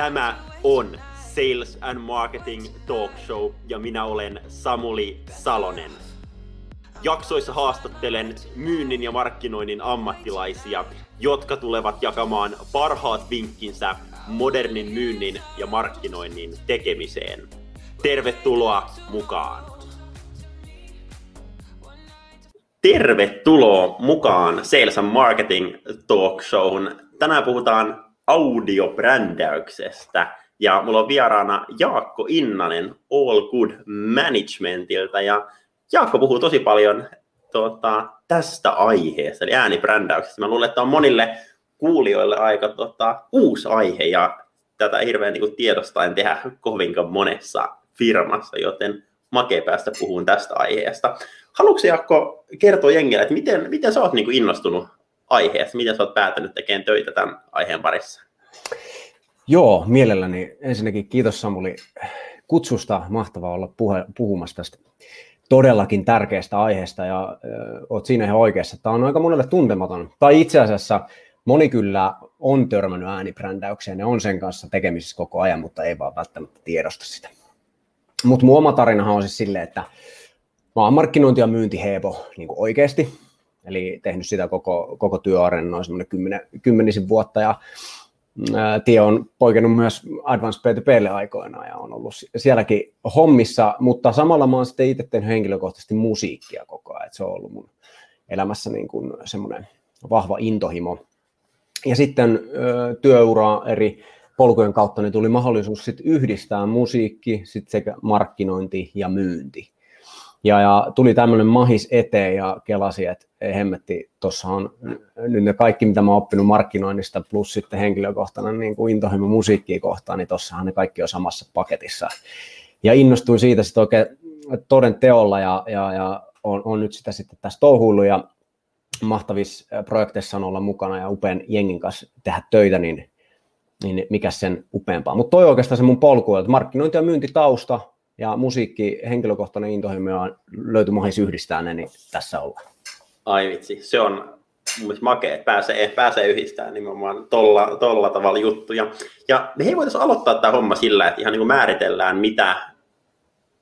Tämä on Sales and Marketing Talk Show ja minä olen Samuli Salonen. Jaksoissa haastattelen myynnin ja markkinoinnin ammattilaisia, jotka tulevat jakamaan parhaat vinkkinsä modernin myynnin ja markkinoinnin tekemiseen. Tervetuloa mukaan! Tervetuloa mukaan Sales and Marketing Talk Showhun. Tänään puhutaan audiobrändäyksestä. Ja mulla on vieraana Jaakko Innanen All Good Managementilta. Ja Jaakko puhuu tosi paljon tuota, tästä aiheesta, eli äänibrändäyksestä. Mä luulen, että on monille kuulijoille aika tota, uusi aihe ja tätä hirveän niin tiedostaen tehdä kovinkaan monessa firmassa, joten makea päästä puhumaan tästä aiheesta. Haluatko Jaakko kertoa jengille, että miten, miten sä oot niin innostunut aiheesta? Miten sä oot päätänyt tekemään töitä tämän aiheen parissa? Joo, mielelläni. Ensinnäkin kiitos Samuli kutsusta. Mahtavaa olla puhe, puhumassa tästä todellakin tärkeästä aiheesta ja äh, oot siinä ihan oikeassa. Tämä on aika monelle tuntematon. Tai itse asiassa moni kyllä on törmännyt äänibrändäykseen ja on sen kanssa tekemisissä koko ajan, mutta ei vaan välttämättä tiedosta sitä. Mutta mun oma tarinahan on siis silleen, että mä oon markkinointi- ja myyntiheepo niin oikeasti. Eli tehnyt sitä koko, koko työaren noin semmoinen kymmenisen vuotta ja tie on poikennut myös Advanced P2Plle aikoinaan ja on ollut sielläkin hommissa, mutta samalla mä oon sitten itse tehnyt henkilökohtaisesti musiikkia koko ajan, että se on ollut mun elämässä niin kuin semmoinen vahva intohimo. Ja sitten työuraa eri polkujen kautta niin tuli mahdollisuus sit yhdistää musiikki, sit sekä markkinointi ja myynti. Ja, ja tuli tämmöinen mahis eteen ja kelasi, että ei hemmetti, tuossa on nyt ne kaikki, mitä mä oon oppinut markkinoinnista, plus sitten henkilökohtainen niin kuin intohimo musiikkia kohtaan, niin tuossahan ne kaikki on samassa paketissa. Ja innostuin siitä sitten oikein toden teolla ja, ja, ja on, on, nyt sitä sitten tässä touhuillut ja mahtavissa projekteissa on olla mukana ja upean jengin kanssa tehdä töitä, niin, niin mikä sen upeampaa. Mutta toi oikeastaan se mun polku, että markkinointi ja myyntitausta, ja musiikki, henkilökohtainen intohimo on löytyi mahdollisuus yhdistää ne, niin tässä ollaan. Ai vitsi, se on mun makea, että pääsee, pääsee yhdistämään nimenomaan tolla, tolla tavalla juttuja. Ja me ei voitaisiin aloittaa tämä homma sillä, että ihan niin kuin määritellään, mitä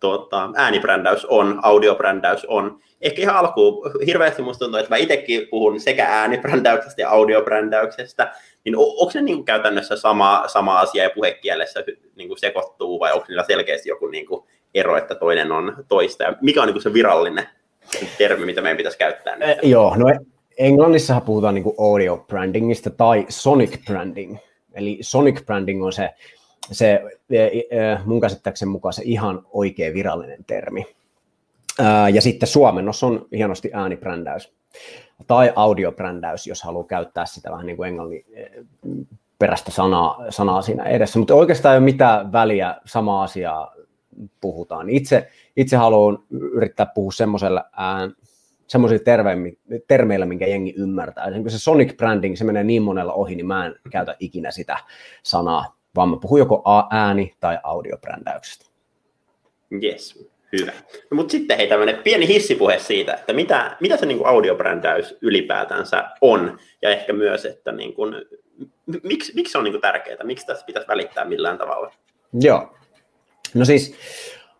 tuota, äänibrändäys on, audiobrändäys on. Ehkä ihan alkuun hirveästi musta tuntuu, että mä itsekin puhun sekä äänibrändäyksestä ja audiobrändäyksestä, niin onko se niin käytännössä sama, sama asia ja puhekielessä niin kuin sekoittuu vai onko niillä selkeästi joku niin kuin ero, että toinen on toista ja mikä on niin kuin se virallinen termi, mitä meidän pitäisi käyttää? Nyt? Eh, joo, no Englannissahan puhutaan niin audio brandingista tai sonic branding. Eli sonic branding on se, se e, e, mun käsittääkseni mukaan se ihan oikea virallinen termi. Ja sitten suomennos on hienosti äänibrändäys tai audiobrändäys, jos haluaa käyttää sitä vähän niin kuin englannin e, perästä sanaa, sanaa siinä edessä, mutta oikeastaan ei ole mitään väliä, sama asiaa puhutaan. Itse, itse haluan yrittää puhua semmoisella ään, semmoisilla termeillä, minkä jengi ymmärtää. Esimerkiksi se sonic branding, se menee niin monella ohi, niin mä en käytä ikinä sitä sanaa, vaan mä puhun joko ääni- tai audiobrändäyksestä. Yes, hyvä. No, mutta sitten hei tämmöinen pieni hissipuhe siitä, että mitä, mitä se niin audiobrändäys ylipäätänsä on, ja ehkä myös, että niin kuin, miksi, miksi se on niin kuin tärkeää, miksi tässä pitäisi välittää millään tavalla? Joo, no siis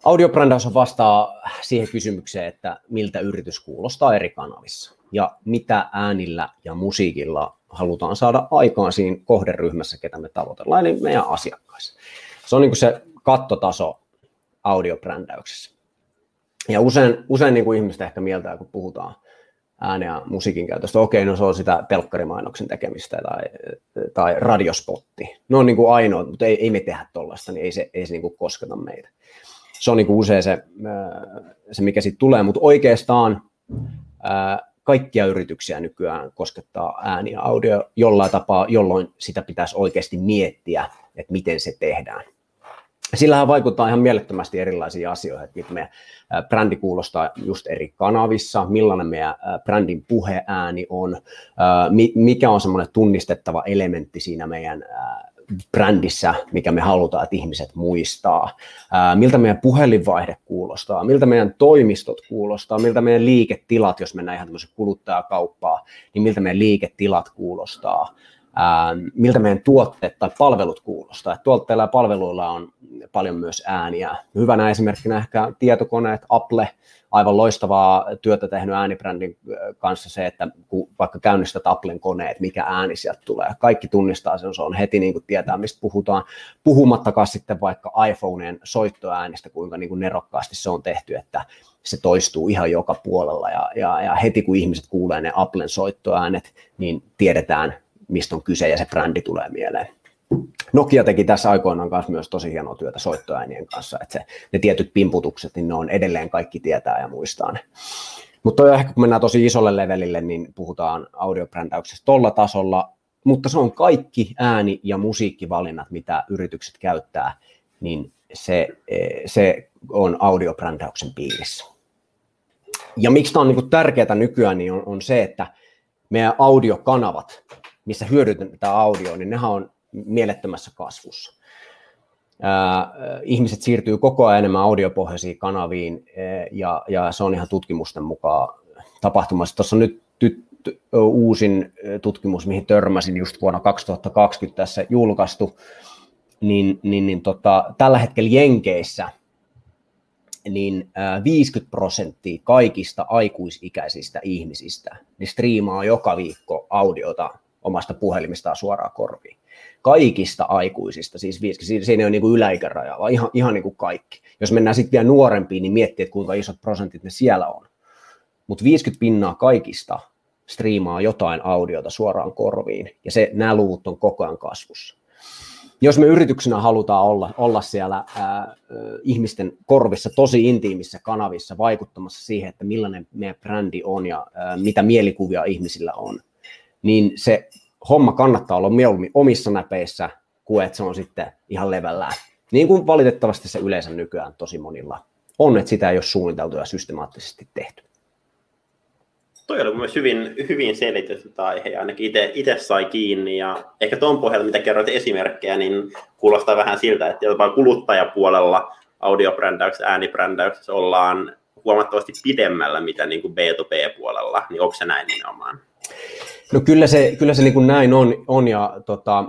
audiobrändäys on vastaa siihen kysymykseen, että miltä yritys kuulostaa eri kanavissa ja mitä äänillä ja musiikilla halutaan saada aikaan siinä kohderyhmässä, ketä me tavoitellaan, eli meidän asiakkaissa. Se on niin kuin se kattotaso audiobrändäyksessä. Ja usein, usein niin kuin ihmiset ehkä mieltää, kun puhutaan äänen ja musiikin käytöstä, okei, no se on sitä telkkarimainoksen tekemistä tai, tai radiospotti. Ne on niin kuin ainoa, mutta ei, ei me tehdä tuollaista, niin ei se, ei se niin kuin kosketa meitä. Se on niin kuin usein se, se, mikä siitä tulee, mutta oikeastaan kaikkia yrityksiä nykyään koskettaa ääni ja audio jollain tapaa, jolloin sitä pitäisi oikeasti miettiä, että miten se tehdään. Sillähän vaikuttaa ihan mielettömästi erilaisiin asioihin, että miten meidän brändi kuulostaa just eri kanavissa, millainen meidän brändin puheääni on, mikä on semmoinen tunnistettava elementti siinä meidän brändissä, mikä me halutaan, että ihmiset muistaa, miltä meidän puhelinvaihde kuulostaa, miltä meidän toimistot kuulostaa, miltä meidän liiketilat, jos mennään ihan tämmöisen kuluttajakauppaa, niin miltä meidän liiketilat kuulostaa, miltä meidän tuotteet tai palvelut kuulostaa. Et tuotteilla ja palveluilla on paljon myös ääniä. Hyvänä esimerkkinä ehkä tietokoneet, Apple, aivan loistavaa työtä tehnyt äänibrändin kanssa se, että kun vaikka käynnistät Applen koneet, mikä ääni sieltä tulee. Kaikki tunnistaa sen, se on heti niin kuin tietää, mistä puhutaan. Puhumattakaan sitten vaikka iPhoneen soittoäänistä, kuinka niin kuin nerokkaasti se on tehty, että se toistuu ihan joka puolella ja, ja, ja heti kun ihmiset kuulee ne Applen soittoäänet, niin tiedetään, mistä on kyse ja se brändi tulee mieleen. Nokia teki tässä aikoinaan kanssa myös tosi hienoa työtä soittoäänien kanssa, että se, ne tietyt pimputukset, niin ne on edelleen kaikki tietää ja muistaa ne. Mutta ehkä kun mennään tosi isolle levelille, niin puhutaan audiobrändäyksestä tuolla tasolla, mutta se on kaikki ääni- ja musiikkivalinnat, mitä yritykset käyttää, niin se, se on audiobrändäyksen piirissä. Ja miksi tämä on niin tärkeää nykyään, niin on, on se, että meidän audiokanavat, missä hyödynnetään audio, niin nehän on mielettömässä kasvussa. Ihmiset siirtyy koko ajan enemmän audiopohjaisiin kanaviin ja, ja se on ihan tutkimusten mukaan tapahtumassa. Tuossa on nyt ty, ty, uusin tutkimus, mihin törmäsin just vuonna 2020 tässä julkaistu, niin, niin, niin tota, tällä hetkellä Jenkeissä niin 50 prosenttia kaikista aikuisikäisistä ihmisistä niin striimaa joka viikko audiota omasta puhelimistaan suoraan korviin kaikista aikuisista, siis 50, siinä ei ole niin kuin yläikäraja, vaan ihan, ihan niin kuin kaikki. Jos mennään sitten vielä nuorempiin, niin miettii, että kuinka isot prosentit ne siellä on. Mutta 50 pinnaa kaikista striimaa jotain audiota suoraan korviin, ja se, nämä luvut on koko ajan kasvussa. Jos me yrityksenä halutaan olla, olla siellä ää, ihmisten korvissa tosi intiimissä kanavissa vaikuttamassa siihen, että millainen meidän brändi on ja ää, mitä mielikuvia ihmisillä on, niin se homma kannattaa olla mieluummin omissa näpeissä, kuin että se on sitten ihan levällään. Niin kuin valitettavasti se yleensä nykyään tosi monilla on, että sitä ei ole suunniteltu ja systemaattisesti tehty. Toi oli myös hyvin, hyvin selitetty aihe, ainakin itse sai kiinni. Ja ehkä tuon pohjalta, mitä kerroit esimerkkejä, niin kuulostaa vähän siltä, että jopa kuluttajapuolella audiobrändäyksessä, äänibrändäyksessä ollaan huomattavasti pidemmällä, mitä niin kuin B2B-puolella. Niin onko se näin nimenomaan? No kyllä se, kyllä se niin kuin näin on, on ja tota,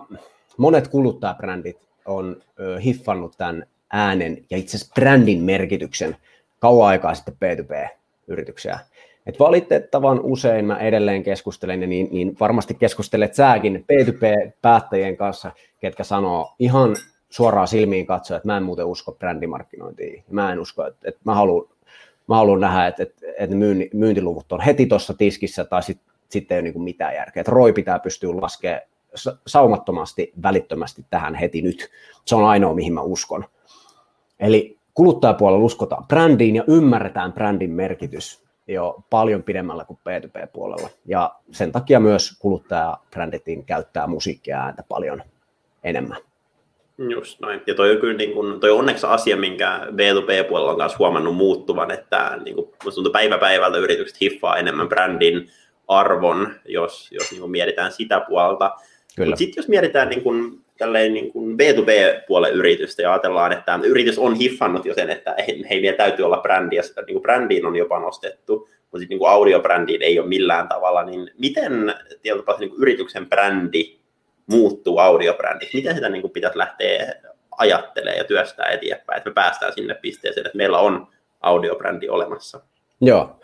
monet kuluttajabrändit on ö, hiffannut tämän äänen ja itse asiassa brändin merkityksen kauan aikaa sitten B2B-yrityksiä. Et valitettavan usein mä edelleen keskustelen, ja niin, niin varmasti keskustelet säkin B2B-päättäjien kanssa, ketkä sanoo ihan suoraan silmiin katsoa, että mä en muuten usko brändimarkkinointiin. Mä en usko, että, että mä haluan mä haluan nähdä, että, että, että myyntiluvut on heti tuossa tiskissä tai sitten sitten ei ole niin mitään järkeä. Että ROI pitää pystyä laskemaan saumattomasti, välittömästi tähän heti nyt. Se on ainoa, mihin mä uskon. Eli kuluttajapuolella uskotaan brändiin ja ymmärretään brändin merkitys jo paljon pidemmällä kuin B2B-puolella. Ja sen takia myös kuluttajabrändittiin käyttää musiikkia ääntä paljon enemmän. Just noin. Ja toi on kyllä niin kuin, toi onneksi asia, minkä B2B-puolella on myös huomannut muuttuvan, että niin kuin, päivä päivältä yritykset hiffaa enemmän brändin arvon, jos, jos niin kuin mietitään sitä puolta. Sitten jos mietitään niin kuin, tälleen niin kuin B2B-puolen yritystä ja ajatellaan, että yritys on hiffannut jo sen, että hei, hei vielä täytyy olla brändi ja sitä niin kuin brändiin on jopa nostettu, mutta sitten niin audiobrändiin ei ole millään tavalla, niin miten tietysti niin kuin yrityksen brändi muuttuu audiobrändiksi? Miten sitä niin kuin pitäisi lähteä ajattelemaan ja työstää eteenpäin, että me päästään sinne pisteeseen, että meillä on audiobrändi olemassa? Joo.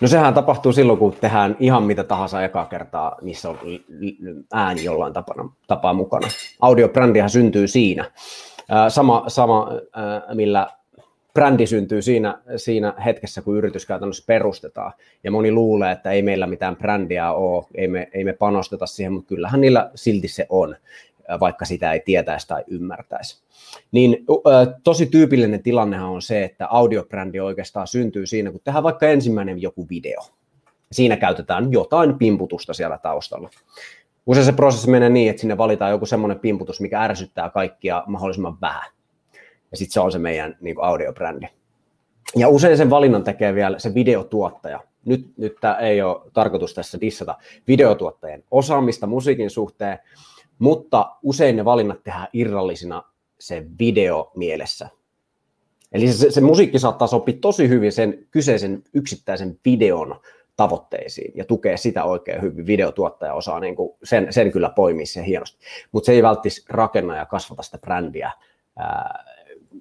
No sehän tapahtuu silloin, kun tehdään ihan mitä tahansa ekaa kertaa, missä on ääni jollain tapana, tapaa mukana. Audiobrändihän syntyy siinä. Sama, sama millä brändi syntyy siinä, siinä hetkessä, kun yritys käytännössä perustetaan. Ja moni luulee, että ei meillä mitään brändiä ole, ei me, ei me panosteta siihen, mutta kyllähän niillä silti se on, vaikka sitä ei tietäisi tai ymmärtäisi. Niin tosi tyypillinen tilannehan on se, että audiobrändi oikeastaan syntyy siinä, kun tehdään vaikka ensimmäinen joku video. Siinä käytetään jotain pimputusta siellä taustalla. Usein se prosessi menee niin, että sinne valitaan joku semmoinen pimputus, mikä ärsyttää kaikkia mahdollisimman vähän. Ja sitten se on se meidän niin kuin audiobrändi. Ja usein sen valinnan tekee vielä se videotuottaja. Nyt, nyt tämä ei ole tarkoitus tässä dissata videotuottajien osaamista musiikin suhteen, mutta usein ne valinnat tehdään irrallisina se video mielessä. Eli se, se musiikki saattaa sopia tosi hyvin sen kyseisen yksittäisen videon tavoitteisiin ja tukee sitä oikein hyvin. Videotuottaja osaa niin kuin sen, sen kyllä poimia sen hienosti, mutta se ei välttis rakenna ja kasvata sitä brändiä ää,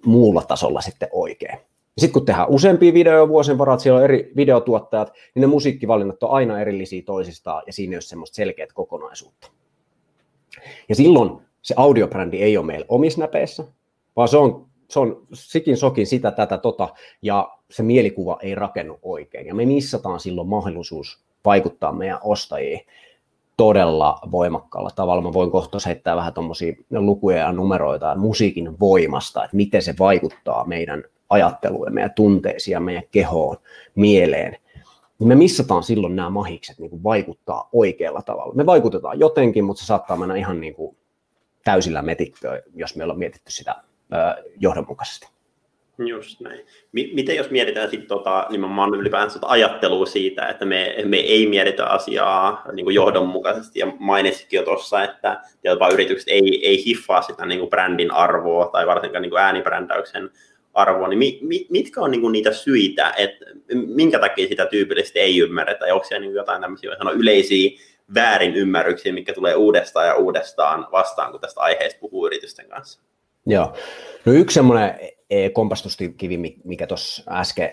muulla tasolla sitten oikein. Sitten kun tehdään useampia videoja vuosien varaa, siellä on eri videotuottajat, niin ne musiikkivalinnat on aina erillisiä toisistaan ja siinä ei ole semmoista selkeät kokonaisuutta. Ja silloin se audiobrändi ei ole meillä omissa näpeissä, vaan se on, se on sikin sokin sitä, tätä, tota, ja se mielikuva ei rakennu oikein. Ja me missataan silloin mahdollisuus vaikuttaa meidän ostajiin todella voimakkaalla tavalla. Mä voin kohta heittää vähän tuommoisia lukuja ja numeroita musiikin voimasta, että miten se vaikuttaa meidän ajatteluun, meidän tunteisiin ja meidän kehoon, mieleen. Niin me missataan silloin nämä mahikset niin kuin vaikuttaa oikealla tavalla. Me vaikutetaan jotenkin, mutta se saattaa mennä ihan niin kuin täysillä metikköön, jos me ollaan mietitty sitä ö, johdonmukaisesti. Just näin. M- miten jos mietitään sitten tota, nimenomaan ylipäänsä tota ajattelua siitä, että me, me ei mietitä asiaa niin kuin johdonmukaisesti, ja mainitsitkin jo tuossa, että jopa yritykset ei, ei hiffaa sitä niin kuin brändin arvoa tai varsinkaan niin kuin äänibrändäyksen arvoa, niin mi, mi, mitkä on niin kuin niitä syitä, että minkä takia sitä tyypillisesti ei ymmärretä, ja onko siellä niin jotain tämmöisiä sanoa, yleisiä väärinymmärryksiä, mikä tulee uudestaan ja uudestaan vastaan, kun tästä aiheesta puhuu yritysten kanssa? Joo. No yksi semmoinen e, kompastuskivi, mikä tuossa äsken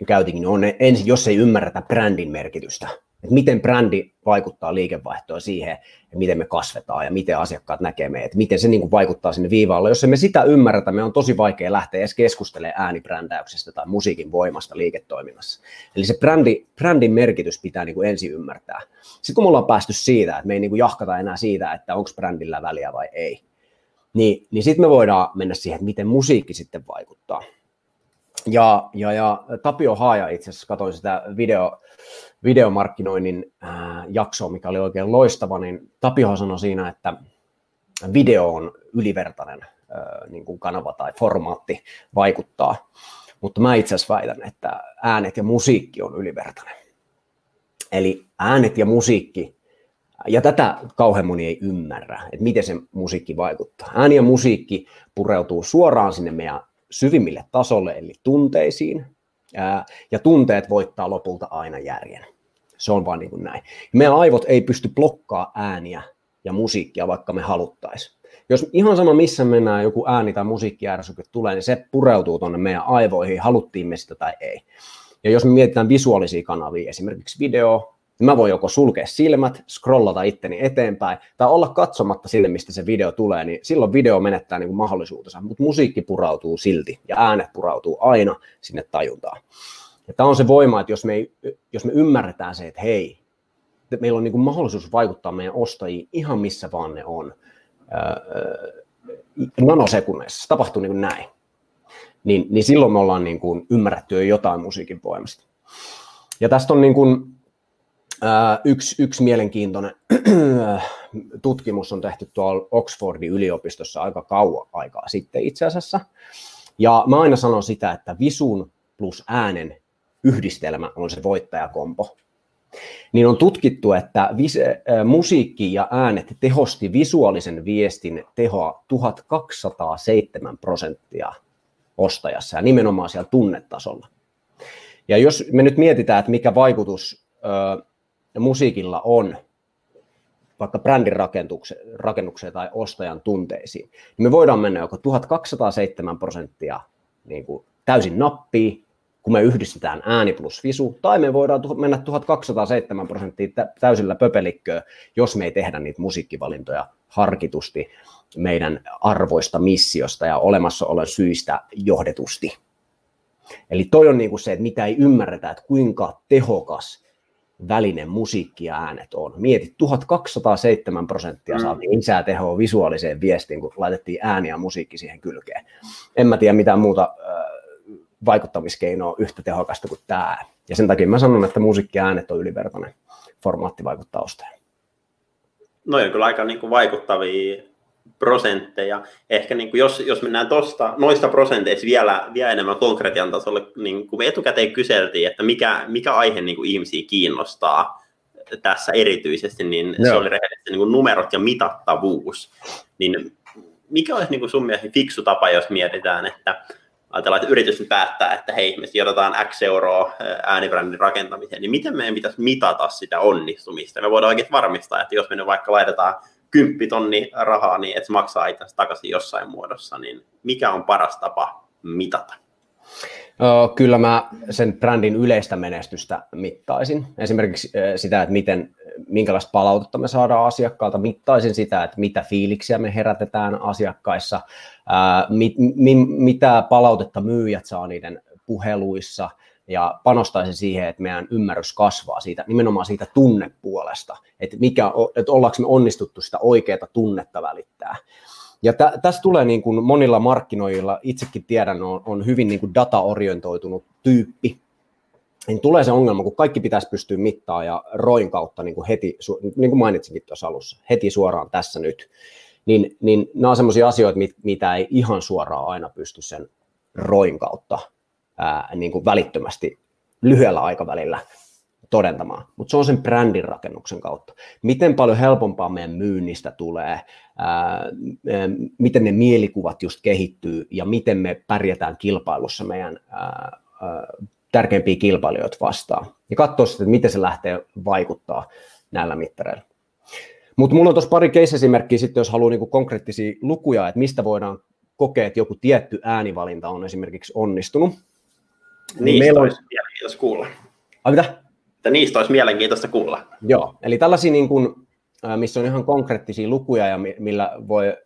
jo käytiinkin, on ensin, jos ei ymmärretä brändin merkitystä. Että miten brändi vaikuttaa liikevaihtoon siihen, että miten me kasvetaan ja miten asiakkaat näkee meidät, miten se niin kuin vaikuttaa sinne viivaalle. Jos emme sitä ymmärretä, me on tosi vaikea lähteä edes keskustelemaan äänibrändäyksestä tai musiikin voimasta liiketoiminnassa. Eli se brändi, brändin merkitys pitää niin kuin ensin ymmärtää. Sitten kun me ollaan päästy siitä, että me ei niin kuin jahkata enää siitä, että onko brändillä väliä vai ei, niin, niin sitten me voidaan mennä siihen, että miten musiikki sitten vaikuttaa. Ja, ja, ja Tapio Haaja itse asiassa, katsoin sitä video, videomarkkinoinnin äh, jaksoa, mikä oli oikein loistava, niin Tapio sanoi siinä, että video on ylivertainen äh, niin kuin kanava tai formaatti vaikuttaa. Mutta mä itse asiassa väitän, että äänet ja musiikki on ylivertainen. Eli äänet ja musiikki ja tätä kauhean moni ei ymmärrä, että miten se musiikki vaikuttaa. Ääni ja musiikki pureutuu suoraan sinne meidän syvimmille tasolle, eli tunteisiin, ja tunteet voittaa lopulta aina järjen. Se on vaan niin kuin näin. Meidän aivot ei pysty blokkaa ääniä ja musiikkia, vaikka me haluttaisiin. Jos ihan sama missä mennään, joku ääni tai musiikkiärsyke tulee, niin se pureutuu tuonne meidän aivoihin, haluttiin me sitä tai ei. Ja jos me mietitään visuaalisia kanavia, esimerkiksi video, Mä voin joko sulkea silmät, scrollata itteni eteenpäin tai olla katsomatta sinne, mistä se video tulee, niin silloin video menettää niin kuin mahdollisuutensa, mutta musiikki purautuu silti ja äänet purautuu aina sinne tajuntaan. Ja tämä on se voima, että jos me, ei, jos me ymmärretään se, että hei, että meillä on niin kuin mahdollisuus vaikuttaa meidän ostajiin ihan missä vaan ne on, öö, nanosekunneissa, se tapahtuu niin kuin näin, niin, niin silloin me ollaan niin kuin ymmärretty jo jotain musiikin voimasta. Ja tästä on niin kuin, yksi, yksi mielenkiintoinen tutkimus on tehty tuolla Oxfordin yliopistossa aika kauan aikaa sitten itse asiassa. Ja mä aina sanon sitä, että visun plus äänen yhdistelmä on se voittajakompo. Niin on tutkittu, että vis- musiikki ja äänet tehosti visuaalisen viestin tehoa 1207 prosenttia ostajassa ja nimenomaan siellä tunnetasolla. Ja jos me nyt mietitään, että mikä vaikutus musiikilla on vaikka brändin rakennukseen tai ostajan tunteisiin, niin me voidaan mennä joko 1207 prosenttia niin kuin täysin nappiin, kun me yhdistetään ääni plus visu, tai me voidaan mennä 1207 prosenttia täysillä pöpelikköä, jos me ei tehdä niitä musiikkivalintoja harkitusti meidän arvoista, missiosta ja olemassaolon syistä johdetusti. Eli toi on niin kuin se, että mitä ei ymmärretä, että kuinka tehokas välinen musiikki ja äänet on. Mietit, 1207 prosenttia mm. saatiin lisää tehoa visuaaliseen viestiin, kun laitettiin ääni ja musiikki siihen kylkeen. En mä tiedä mitään muuta äh, vaikuttamiskeinoa yhtä tehokasta kuin tämä. Ja sen takia mä sanon, että musiikki ja äänet on ylivertainen formaatti vaikuttaa ostajaan. No on kyllä aika niin kuin vaikuttavia prosentteja. Ehkä niin kuin jos, jos mennään tosta, noista prosenteista vielä, vielä enemmän konkretian tasolle, niin kuin me etukäteen kyseltiin, että mikä, mikä aihe niin kuin ihmisiä kiinnostaa tässä erityisesti, niin Joo. se oli rehellisesti niin kuin numerot ja mitattavuus. Niin mikä olisi niin kuin sun mielestä fiksu tapa, jos mietitään, että ajatellaan, että yritys päättää, että hei, me sijoitetaan X euroa äänibrändin rakentamiseen, niin miten meidän pitäisi mitata sitä onnistumista? Me voidaan oikein varmistaa, että jos me nyt vaikka laitetaan kymppitonni rahaa, niin se maksaa itse takaisin jossain muodossa, niin mikä on paras tapa mitata? Kyllä mä sen brändin yleistä menestystä mittaisin. Esimerkiksi sitä, että miten, minkälaista palautetta me saadaan asiakkaalta, mittaisin sitä, että mitä fiiliksiä me herätetään asiakkaissa, mit, mit, mitä palautetta myyjät saa niiden puheluissa, ja panostaisin siihen, että meidän ymmärrys kasvaa siitä, nimenomaan siitä tunnepuolesta, että, mikä, että ollaanko me onnistuttu sitä oikeaa tunnetta välittää. Ja tä, tässä tulee niin kuin monilla markkinoilla, itsekin tiedän, on, on hyvin niin kuin data-orientoitunut tyyppi, niin tulee se ongelma, kun kaikki pitäisi pystyä mittaa ja roin kautta niin kuin heti, niin kuin mainitsinkin tuossa alussa, heti suoraan tässä nyt, niin, niin nämä on sellaisia asioita, mit, mitä ei ihan suoraan aina pysty sen roin kautta ää, niin kuin välittömästi lyhyellä aikavälillä todentamaan, mutta se on sen brändin rakennuksen kautta. Miten paljon helpompaa meidän myynnistä tulee, ää, miten ne mielikuvat just kehittyy ja miten me pärjätään kilpailussa meidän ää, ää, tärkeimpiä kilpailijoita vastaan. Ja katsoa sitten, että miten se lähtee vaikuttaa näillä mittareilla. Mutta mulla on tuossa pari case-esimerkkiä sitten, jos haluaa niinku konkreettisia lukuja, että mistä voidaan kokea, että joku tietty äänivalinta on esimerkiksi onnistunut. Niin niistä meillä olisi mielenkiintoista kuulla. Ai mitä? Että niistä olisi mielenkiintoista kuulla. Joo, eli tällaisia, niin kuin, missä on ihan konkreettisia lukuja ja millä voi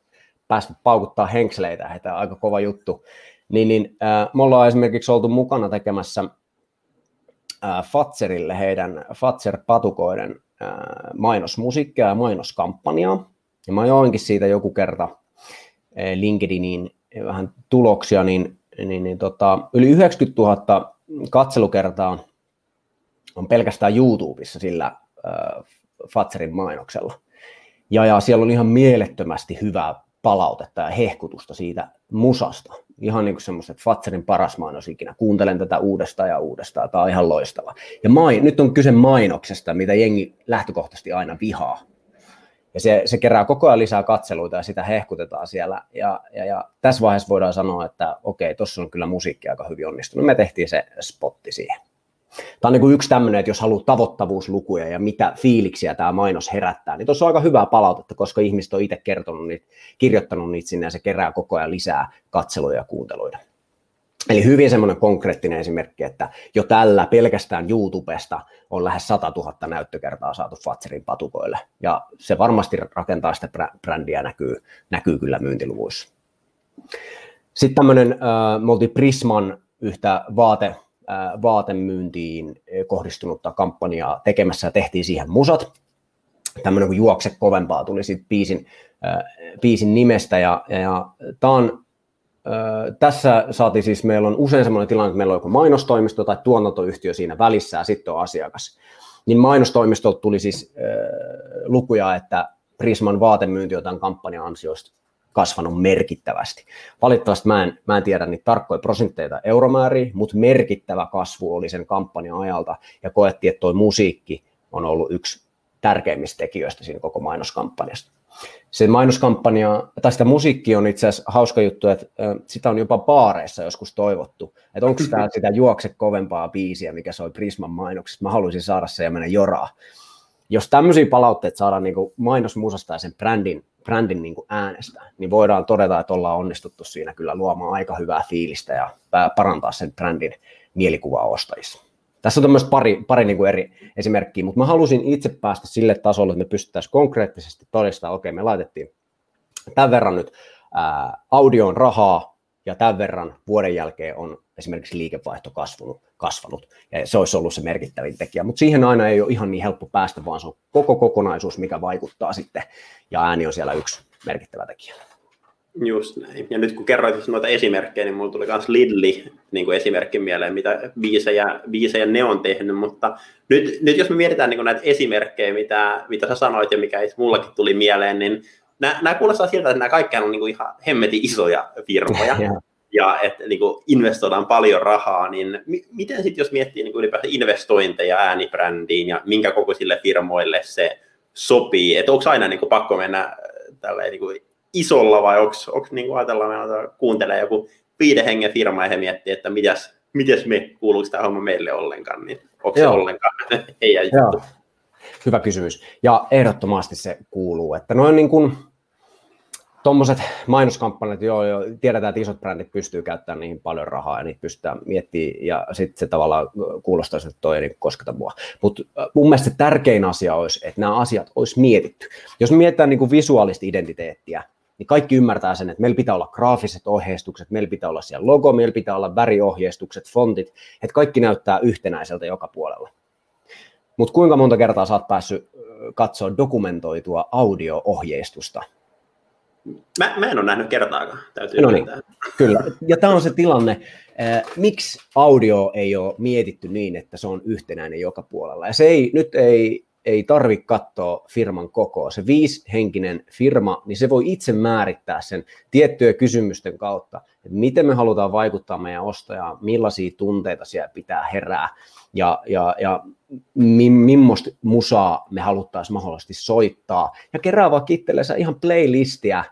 päästä paukuttaa henkseleitä, että aika kova juttu. Niin, niin äh, me ollaan esimerkiksi oltu mukana tekemässä äh, Fatserille heidän Fatser-patukoiden äh, mainosmusiikkia ja mainoskampanjaa. Ja mä joinkin siitä joku kerta äh, LinkedIniin vähän tuloksia, niin niin, niin tota, yli 90 000 katselukertaa on pelkästään YouTubessa sillä äh, Fatserin mainoksella. Ja, ja siellä on ihan mielettömästi hyvää palautetta ja hehkutusta siitä musasta. Ihan niin kuin semmoista, että Fatserin paras mainos ikinä. Kuuntelen tätä uudestaan ja uudestaan. Tämä on ihan loistava. Ja main, nyt on kyse mainoksesta, mitä jengi lähtökohtaisesti aina vihaa. Ja se, se kerää koko ajan lisää katseluita ja sitä hehkutetaan siellä. Ja, ja, ja tässä vaiheessa voidaan sanoa, että okei, tuossa on kyllä musiikki aika hyvin onnistunut. Me tehtiin se spotti siihen. Tämä on niin kuin yksi tämmöinen, että jos haluaa tavoittavuuslukuja ja mitä fiiliksiä tämä mainos herättää, niin tuossa on aika hyvää palautetta, koska ihmiset on itse kertonut niitä, kirjoittanut niitä sinne ja se kerää koko ajan lisää katseluja ja kuunteluita. Eli hyvin semmoinen konkreettinen esimerkki, että jo tällä pelkästään YouTubesta on lähes 100 000 näyttökertaa saatu Fatserin patukoille. Ja se varmasti rakentaa sitä brändiä näkyy, näkyy kyllä myyntiluvuissa. Sitten tämmöinen, me oltiin Prisman yhtä vaate, vaatemyyntiin kohdistunutta kampanjaa tekemässä ja tehtiin siihen musat. Tämmöinen kuin Juokse kovempaa tuli sitten biisin, biisin nimestä ja, ja, ja tämä on tässä saatiin siis, meillä on usein sellainen tilanne, että meillä on joku mainostoimisto tai tuotantoyhtiö siinä välissä ja sitten on asiakas. Niin mainostoimistolta tuli siis äh, lukuja, että Prisman vaatemyynti on tämän kampanjan ansiosta kasvanut merkittävästi. Valitettavasti mä en, mä en tiedä niitä tarkkoja prosentteita euromääriä, mutta merkittävä kasvu oli sen kampanjan ajalta ja koettiin, että tuo musiikki on ollut yksi tärkeimmistä tekijöistä siinä koko mainoskampanjasta se mainoskampanja, tai sitä musiikki on itse asiassa hauska juttu, että sitä on jopa baareissa joskus toivottu, että onko tämä sitä juokse kovempaa biisiä, mikä soi Prisman mainoksessa, mä haluaisin saada se ja mennä joraa. Jos tämmöisiä palautteita saadaan niin mainosmusasta ja sen brändin, brändin niin äänestä, niin voidaan todeta, että ollaan onnistuttu siinä kyllä luomaan aika hyvää fiilistä ja parantaa sen brändin mielikuvaa ostajissa. Tässä on tämmöistä pari, pari niin kuin eri esimerkkiä, mutta mä halusin itse päästä sille tasolle, että me pystyttäisiin konkreettisesti todistamaan, okei, me laitettiin tämän verran nyt ää, audioon rahaa, ja tämän verran vuoden jälkeen on esimerkiksi liikevaihto kasvanut, kasvanut ja se olisi ollut se merkittävin tekijä, mutta siihen aina ei ole ihan niin helppo päästä, vaan se on koko kokonaisuus, mikä vaikuttaa sitten, ja ääni on siellä yksi merkittävä tekijä. Just näin. Ja nyt kun kerroit noita esimerkkejä, niin mulla tuli myös Lidli niin kuin esimerkki mieleen, mitä biisejä, biisejä ne on tehnyt, mutta nyt, nyt jos me mietitään niin kuin näitä esimerkkejä, mitä, mitä sä sanoit ja mikä mullakin tuli mieleen, niin nämä, nämä kuulostaa siltä, että nämä kaikki on niin kuin ihan hemmetin isoja firmoja. ja että niin kuin investoidaan paljon rahaa, niin mi- miten sitten jos miettii niin kuin ylipäätään investointeja äänibrändiin ja minkä kokoisille firmoille se sopii, että onko aina niin kuin pakko mennä tälleen niin kuin isolla vai onko niin kuin ajatellaan, että kuuntelee joku viiden hengen firma ja he miettii, että mitäs, mitäs me, kuuluuko tämä homma meille ollenkaan, niin onko se ollenkaan heidän juttu? Hyvä kysymys. Ja ehdottomasti se kuuluu, että noin niin kuin, tuommoiset mainoskampanjat, joo, joo, tiedetään, että isot brändit pystyy käyttämään niihin paljon rahaa ja niitä pystytään miettimään ja sitten se tavallaan kuulostaa, että toi ei niin kosketa mua. Mutta äh, mun mielestä se tärkein asia olisi, että nämä asiat olisi mietitty. Jos me mietitään niin kuin visuaalista identiteettiä, niin kaikki ymmärtää sen, että meillä pitää olla graafiset ohjeistukset, meillä pitää olla siellä logo, meillä pitää olla väriohjeistukset, fontit, että kaikki näyttää yhtenäiseltä joka puolella. Mutta kuinka monta kertaa sä oot päässyt katsoa dokumentoitua audio-ohjeistusta, Mä, mä en ole nähnyt kertaakaan, täytyy no niin, kyllä. Ja tämä on se tilanne, miksi audio ei ole mietitty niin, että se on yhtenäinen joka puolella. Ja se ei, nyt ei, ei tarvi katsoa firman kokoa. Se viishenkinen firma, niin se voi itse määrittää sen tiettyjen kysymysten kautta, että miten me halutaan vaikuttaa meidän ostajaan, millaisia tunteita siellä pitää herää ja, ja, ja mi, millaista musaa me haluttaisiin mahdollisesti soittaa. Ja kerää vaan kittelee ihan playlistiä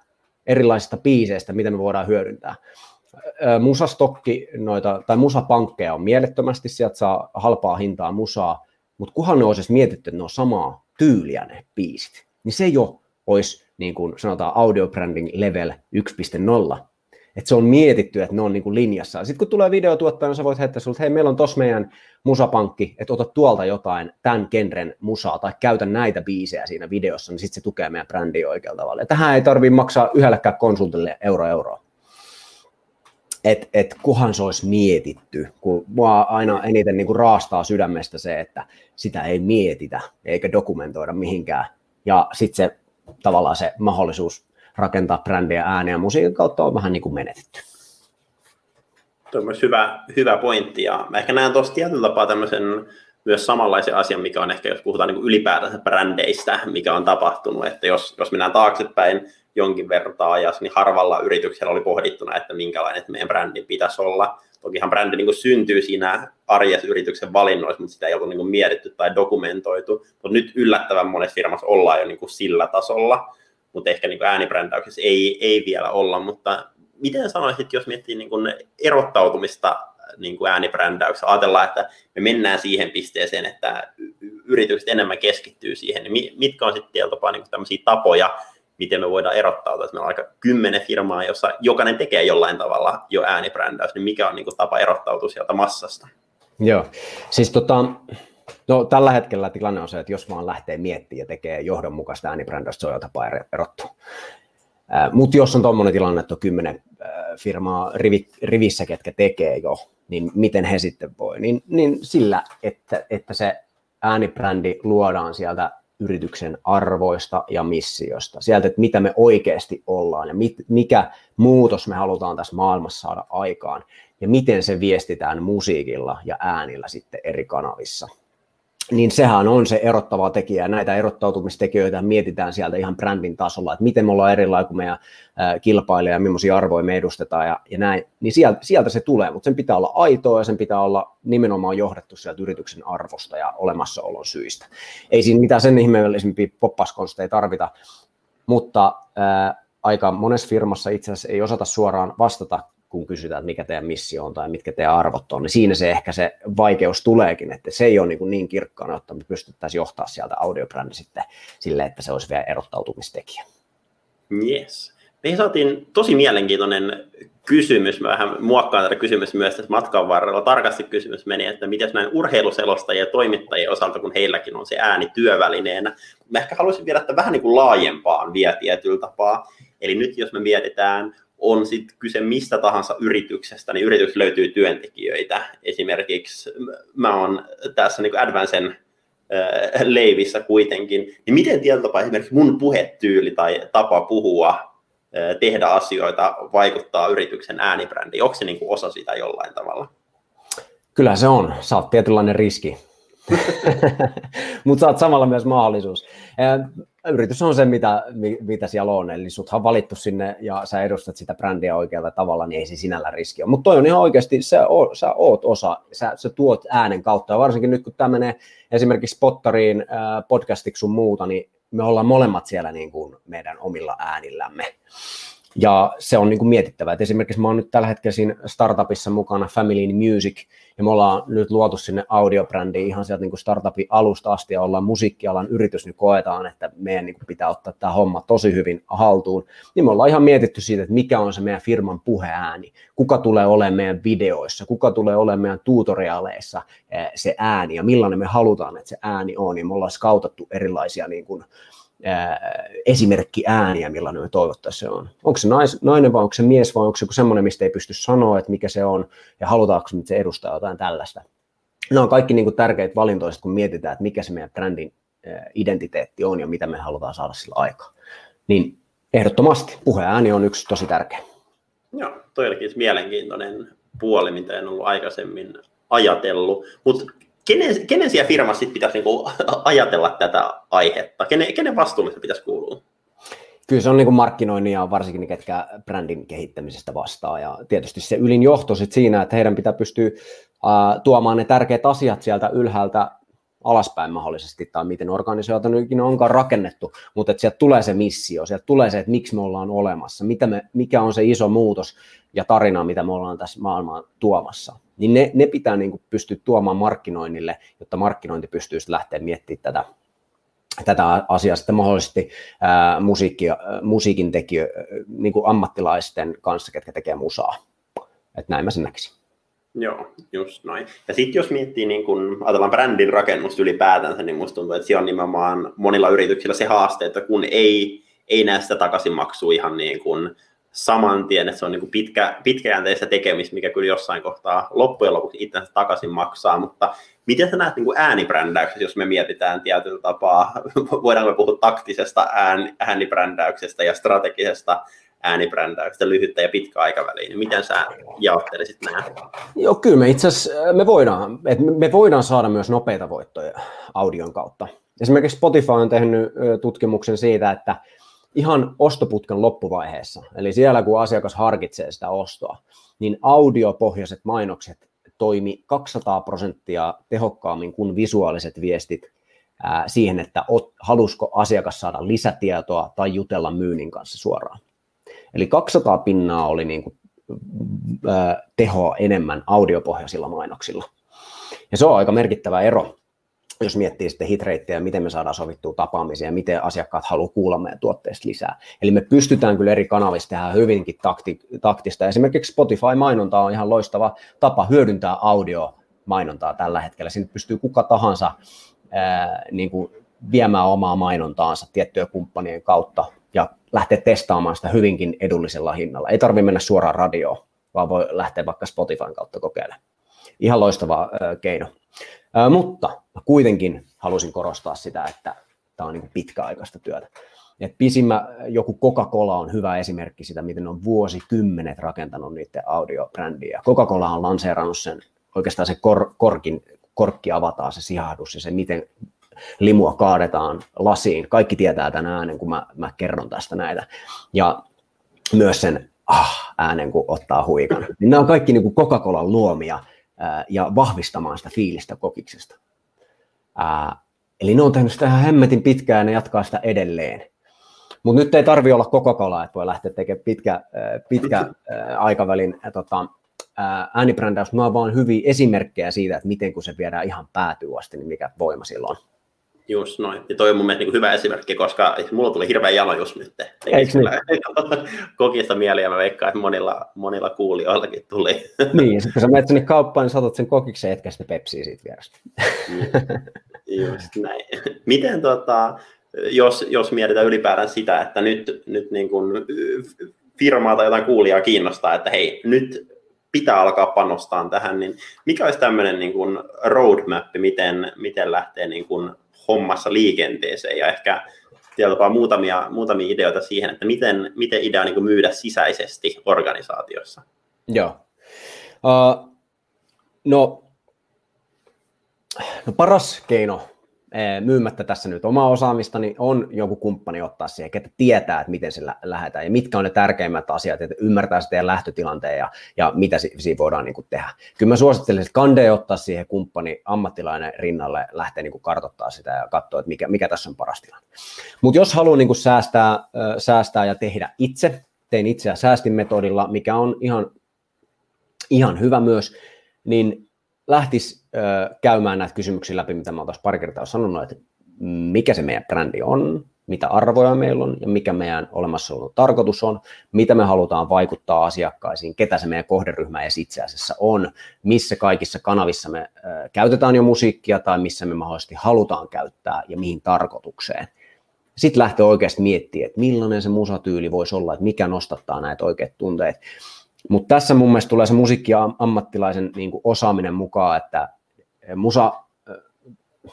erilaisista biiseistä, mitä me voidaan hyödyntää. Musastokki noita, tai musapankkeja on mielettömästi, sieltä saa halpaa hintaa musaa, mutta kunhan ne olisi mietitty, että ne on samaa tyyliä ne biisit, niin se jo olisi niin kuin sanotaan audio branding level 1.0, että se on mietitty, että ne on niin kuin linjassa. Sitten kun tulee videotuottajana, sä voit heittää sulta, hei, meillä on tossa meidän musapankki, että ota tuolta jotain tämän genren musaa tai käytä näitä biisejä siinä videossa, niin sitten se tukee meidän brändiä oikealla tavalla. Ja tähän ei tarvitse maksaa yhdellekään konsultille euro euroa. Et, et kuhan se olisi mietitty, kun mua aina eniten niin kuin raastaa sydämestä se, että sitä ei mietitä eikä dokumentoida mihinkään. Ja sitten se tavallaan se mahdollisuus rakentaa brändiä ääniä musiikin kautta on vähän niin kuin menetetty. Tuo on myös hyvä, hyvä pointti ja mä ehkä näen tuossa tietyllä tapaa tämmöisen myös samanlaisen asian, mikä on ehkä, jos puhutaan niin ylipäätänsä brändeistä, mikä on tapahtunut, että jos, jos mennään taaksepäin jonkin verran ajassa, niin harvalla yrityksellä oli pohdittuna, että minkälainen meidän brändi pitäisi olla. Tokihan brändi niin kuin syntyy siinä arjessa yrityksen valinnoissa, mutta sitä ei ollut niin kuin mietitty tai dokumentoitu. Mutta nyt yllättävän monessa firmassa ollaan jo niin kuin sillä tasolla, mutta ehkä niin äänibrändäyksessä ei, ei vielä olla, mutta miten sanoisit, jos miettii niin kuin erottautumista niin kuin äänibrändäyksessä, ajatellaan, että me mennään siihen pisteeseen, että yritykset enemmän keskittyy siihen, niin mitkä on sitten tietyllä niin tämmöisiä tapoja, miten me voidaan erottautua, että meillä on aika kymmenen firmaa, jossa jokainen tekee jollain tavalla jo äänibrändäys, niin mikä on niin kuin tapa erottautua sieltä massasta? Joo, siis tota, No tällä hetkellä tilanne on se, että jos vaan lähtee miettimään ja tekee johdonmukaista äänibrändästä, se on jo tapa erottua. Mutta jos on tuommoinen tilanne, että on kymmenen firmaa rivi, rivissä, ketkä tekee jo, niin miten he sitten voi? Niin, niin sillä, että, että se äänibrändi luodaan sieltä yrityksen arvoista ja missiosta, sieltä, että mitä me oikeasti ollaan ja mit, mikä muutos me halutaan tässä maailmassa saada aikaan ja miten se viestitään musiikilla ja äänillä sitten eri kanavissa niin sehän on se erottava tekijä. Näitä erottautumistekijöitä mietitään sieltä ihan brändin tasolla, että miten me ollaan erilaisia kuin meidän kilpailija, millaisia arvoja me edustetaan ja, ja näin. Niin sieltä, sieltä se tulee, mutta sen pitää olla aitoa ja sen pitää olla nimenomaan johdettu sieltä yrityksen arvosta ja olemassaolon syistä. Ei siinä mitään sen ihmeellisempiä poppaskonsteja tarvita, mutta ää, aika monessa firmassa itse asiassa ei osata suoraan vastata kun kysytään, että mikä teidän missio on tai mitkä teidän arvot on, niin siinä se ehkä se vaikeus tuleekin, että se ei ole niin, niin kirkkaana, että me pystyttäisiin johtaa sieltä audiobrändi sitten sille, että se olisi vielä erottautumistekijä. Yes. Me saatiin tosi mielenkiintoinen kysymys. Mä vähän muokkaan tätä kysymys myös tässä matkan varrella. Tarkasti kysymys meni, että miten näin urheiluselostajien ja toimittajien osalta, kun heilläkin on se ääni työvälineenä. Mä ehkä haluaisin viedä tätä vähän niin kuin laajempaan vielä tietyllä tapaa. Eli nyt jos me mietitään on sitten kyse mistä tahansa yrityksestä, niin yritys löytyy työntekijöitä. Esimerkiksi mä oon tässä niin Advancen äh, leivissä kuitenkin, niin miten tietyllä esimerkiksi mun puhetyyli tai tapa puhua, äh, tehdä asioita vaikuttaa yrityksen äänibrändiin? Onko se niin kuin osa sitä jollain tavalla? Kyllä se on. Sä oot tietynlainen riski mutta saat samalla myös mahdollisuus. Yritys on se, mitä, mitä siellä on, eli sut on valittu sinne ja sä edustat sitä brändiä oikealla tavalla, niin ei se sinällä riski ole. Mutta toi on ihan oikeasti, sä, o, sä oot osa, sä, sä tuot äänen kautta, ja varsinkin nyt kun tämä menee esimerkiksi Spottariin, podcastiksi sun muuta, niin me ollaan molemmat siellä niin kuin meidän omilla äänillämme. Ja se on niin kuin mietittävää. Et esimerkiksi mä oon nyt tällä hetkellä siinä startupissa mukana Family Music, ja me ollaan nyt luotu sinne audiobrändiin ihan sieltä niin kuin startupin alusta asti, ja ollaan musiikkialan yritys, niin koetaan, että meidän niin kuin pitää ottaa tämä homma tosi hyvin haltuun. Niin me ollaan ihan mietitty siitä, että mikä on se meidän firman puheääni, kuka tulee olemaan meidän videoissa, kuka tulee olemaan meidän tutoriaaleissa eh, se ääni, ja millainen me halutaan, että se ääni on, niin me ollaan skautattu erilaisia niin kuin, esimerkki ääniä, millainen me toivottaisiin se on. Onko se nais, nainen vai onko se mies vai onko se semmoinen, mistä ei pysty sanoa, että mikä se on ja halutaanko se edustaa jotain tällaista. Nämä on kaikki niin kuin tärkeitä valintoja, kun mietitään, että mikä se meidän brändin identiteetti on ja mitä me halutaan saada sillä aikaa. Niin ehdottomasti puheääni on yksi tosi tärkeä. Joo, toi olikin mielenkiintoinen puoli, mitä en ollut aikaisemmin ajatellut. Mutta kenen, kenen siellä firmassa sit pitäisi niinku ajatella tätä aihetta? Kenen, kenen vastuulle se pitäisi kuulua? Kyllä se on niin markkinoinnin ja varsinkin ketkä brändin kehittämisestä vastaa. Ja tietysti se ylin johto sit siinä, että heidän pitää pystyä tuomaan ne tärkeät asiat sieltä ylhäältä alaspäin mahdollisesti, tai miten organisaatio onkaan rakennettu, mutta että sieltä tulee se missio, sieltä tulee se, että miksi me ollaan olemassa, mitä me, mikä on se iso muutos ja tarina, mitä me ollaan tässä maailmaan tuomassa niin ne, ne pitää niin kuin pystyä tuomaan markkinoinnille, jotta markkinointi pystyisi lähteä miettimään tätä, tätä asiaa sitten mahdollisesti ää, musiikki, musiikin tekijö, niin kuin ammattilaisten kanssa, ketkä tekee musaa. Että näin mä sen näkisin. Joo, just noin. Ja sitten jos miettii, niin kun ajatellaan brändin rakennusta ylipäätänsä, niin musta tuntuu, että siellä on nimenomaan monilla yrityksillä se haaste, että kun ei, ei näe sitä takaisinmaksua ihan niin kuin saman tien, että se on niin kuin pitkä, pitkäjänteistä tekemistä, mikä kyllä jossain kohtaa loppujen lopuksi itsensä takaisin maksaa, mutta miten sä näet niin kuin äänibrändäyksessä, jos me mietitään tietyllä tapaa, voidaanko puhua taktisesta ään, äänibrändäyksestä ja strategisesta äänibrändäyksestä lyhyttä ja pitkä aikaväliin, niin miten sä jaottelisit nämä? Joo, kyllä me itse asiassa, me voidaan, että me voidaan saada myös nopeita voittoja audion kautta. Esimerkiksi Spotify on tehnyt tutkimuksen siitä, että ihan ostoputken loppuvaiheessa, eli siellä kun asiakas harkitsee sitä ostoa, niin audiopohjaiset mainokset toimi 200 prosenttia tehokkaammin kuin visuaaliset viestit siihen, että halusko asiakas saada lisätietoa tai jutella myynnin kanssa suoraan. Eli 200 pinnaa oli niin kuin, ää, tehoa enemmän audiopohjaisilla mainoksilla. Ja se on aika merkittävä ero jos miettii sitten hitreittejä, miten me saadaan sovittua tapaamisia ja miten asiakkaat haluaa kuulla meidän tuotteista lisää. Eli me pystytään kyllä eri kanavista tehdä hyvinkin takti, taktista. Esimerkiksi Spotify-mainonta on ihan loistava tapa hyödyntää audio-mainontaa tällä hetkellä. Sinne pystyy kuka tahansa ää, niin kuin viemään omaa mainontaansa tiettyjen kumppanien kautta lähteä testaamaan sitä hyvinkin edullisella hinnalla. Ei tarvitse mennä suoraan radioon, vaan voi lähteä vaikka Spotifyn kautta kokeilemaan. Ihan loistava keino. Mutta mä kuitenkin halusin korostaa sitä, että tämä on niin pitkäaikaista työtä. Et pisimmä joku Coca-Cola on hyvä esimerkki sitä, miten on vuosikymmenet rakentanut niiden audiobrändiä. Coca-Cola on lanseerannut sen, oikeastaan se kor, korkin, korkki avataan, se sihahdus ja se, miten limua kaadetaan lasiin. Kaikki tietää tämän äänen, kun mä, mä kerron tästä näitä. Ja myös sen ah, äänen, kun ottaa huikan. Niin nämä on kaikki niin Coca-Colan luomia ja vahvistamaan sitä fiilistä kokiksesta. Ää, eli ne on tehnyt sitä ihan hemmetin pitkään ja ne jatkaa sitä edelleen. Mutta nyt ei tarvi olla Coca-Cola, että voi lähteä tekemään pitkä, pitkä aikavälin tota, äänibrändäys. Mä oon vaan hyviä esimerkkejä siitä, että miten kun se viedään ihan päätyy asti, niin mikä voima silloin on. Just noin. Ja toi on mun mielestä niin hyvä esimerkki, koska mulla tuli hirveä jano just nyt. Eikö niin? Kokista mieli ja mä veikkaan, että monilla, monilla kuulijoillakin tuli. niin, sitten kun sä menet sinne kauppaan, niin saatat sen kokiksen etkä sitten pepsiä siitä vierestä. just näin. Miten tota, jos, jos mietitään ylipäätään sitä, että nyt, nyt niin kuin firmaa tai jotain kuulijaa kiinnostaa, että hei, nyt pitää alkaa panostaa tähän, niin mikä olisi tämmöinen niin kuin roadmap, miten, miten lähtee niin kuin hommassa liikenteeseen ja ehkä tietyllä muutamia, muutamia ideoita siihen, että miten, miten idea niin myydä sisäisesti organisaatiossa. Joo. Uh, no, no paras keino myymättä tässä nyt omaa osaamista, niin on joku kumppani ottaa siihen, että tietää, että miten se lähdetään ja mitkä on ne tärkeimmät asiat, että ymmärtää sitten lähtötilanteen ja, ja mitä siinä voidaan niin kuin tehdä. Kyllä mä suosittelen, että kande ottaa siihen kumppani ammattilainen rinnalle, lähteä niin kuin kartoittaa sitä ja katsoa, että mikä, mikä tässä on paras tilanne. Mutta jos haluaa niin kuin säästää, säästää ja tehdä itse, tein itseä säästinmetodilla, mikä on ihan, ihan hyvä myös, niin lähtisi käymään näitä kysymyksiä läpi, mitä mä oon pari kertaa sanonut, että mikä se meidän brändi on, mitä arvoja meillä on ja mikä meidän olemassaolon tarkoitus on, mitä me halutaan vaikuttaa asiakkaisiin, ketä se meidän kohderyhmä edes itse asiassa on, missä kaikissa kanavissa me käytetään jo musiikkia tai missä me mahdollisesti halutaan käyttää ja mihin tarkoitukseen. Sitten lähtee oikeasti miettimään, että millainen se musatyyli voisi olla, että mikä nostattaa näitä oikeat tunteet. Mutta tässä mun mielestä tulee se musiikki-ammattilaisen niin osaaminen mukaan, että musa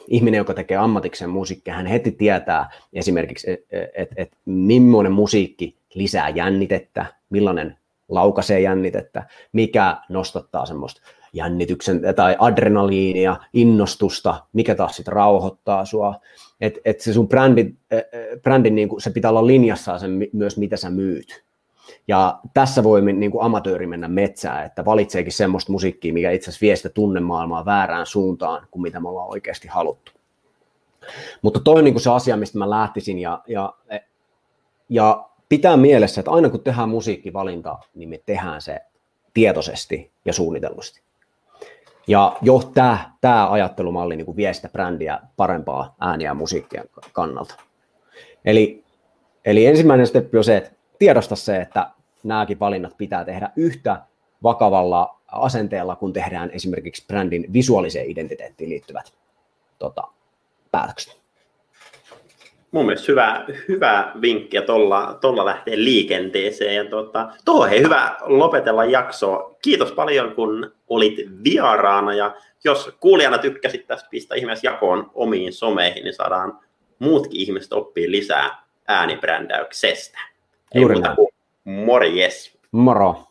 ihminen, joka tekee ammatikseen musiikkia, hän heti tietää esimerkiksi, että et, et, millainen musiikki lisää jännitettä, millainen laukaisee jännitettä, mikä nostattaa semmoista jännityksen tai adrenaliinia, innostusta, mikä taas sitten rauhoittaa sua. Että et se sun brändi, brändin niin kuin, se pitää olla linjassa sen, myös, mitä sä myyt. Ja tässä voi niin kuin amatööri mennä metsään, että valitseekin semmoista musiikkia, mikä itse asiassa vie sitä tunnemaailmaa väärään suuntaan kuin mitä me ollaan oikeasti haluttu. Mutta toi on niin kuin se asia, mistä mä lähtisin ja, ja, ja pitää mielessä, että aina kun tehdään musiikkivalinta, niin me tehdään se tietoisesti ja suunnitellusti. Ja jo tämä, tämä ajattelumalli niin kuin vie sitä brändiä parempaa ääniä ja musiikkia kannalta. Eli, eli ensimmäinen steppi on se, että tiedosta se, että nämäkin valinnat pitää tehdä yhtä vakavalla asenteella, kun tehdään esimerkiksi brändin visuaaliseen identiteettiin liittyvät tota, päätökset. Mun mielestä hyvä, hyvä vinkki ja tuolla, tolla lähtee liikenteeseen. Ja tuota, tuohon hei, hyvä lopetella jaksoa. Kiitos paljon, kun olit vieraana. Ja jos kuulijana tykkäsit tästä, pistä ihmeessä jakoon omiin someihin, niin saadaan muutkin ihmiset oppia lisää äänibrändäyksestä. Juuri Ei muuta kuin morjes. Moro.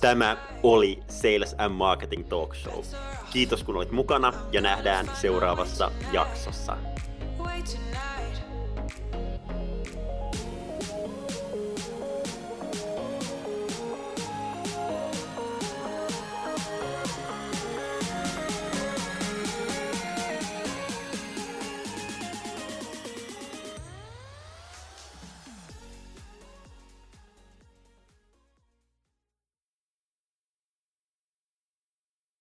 Tämä oli Sales and Marketing Talk Show. Kiitos kun olit mukana ja nähdään seuraavassa jaksossa.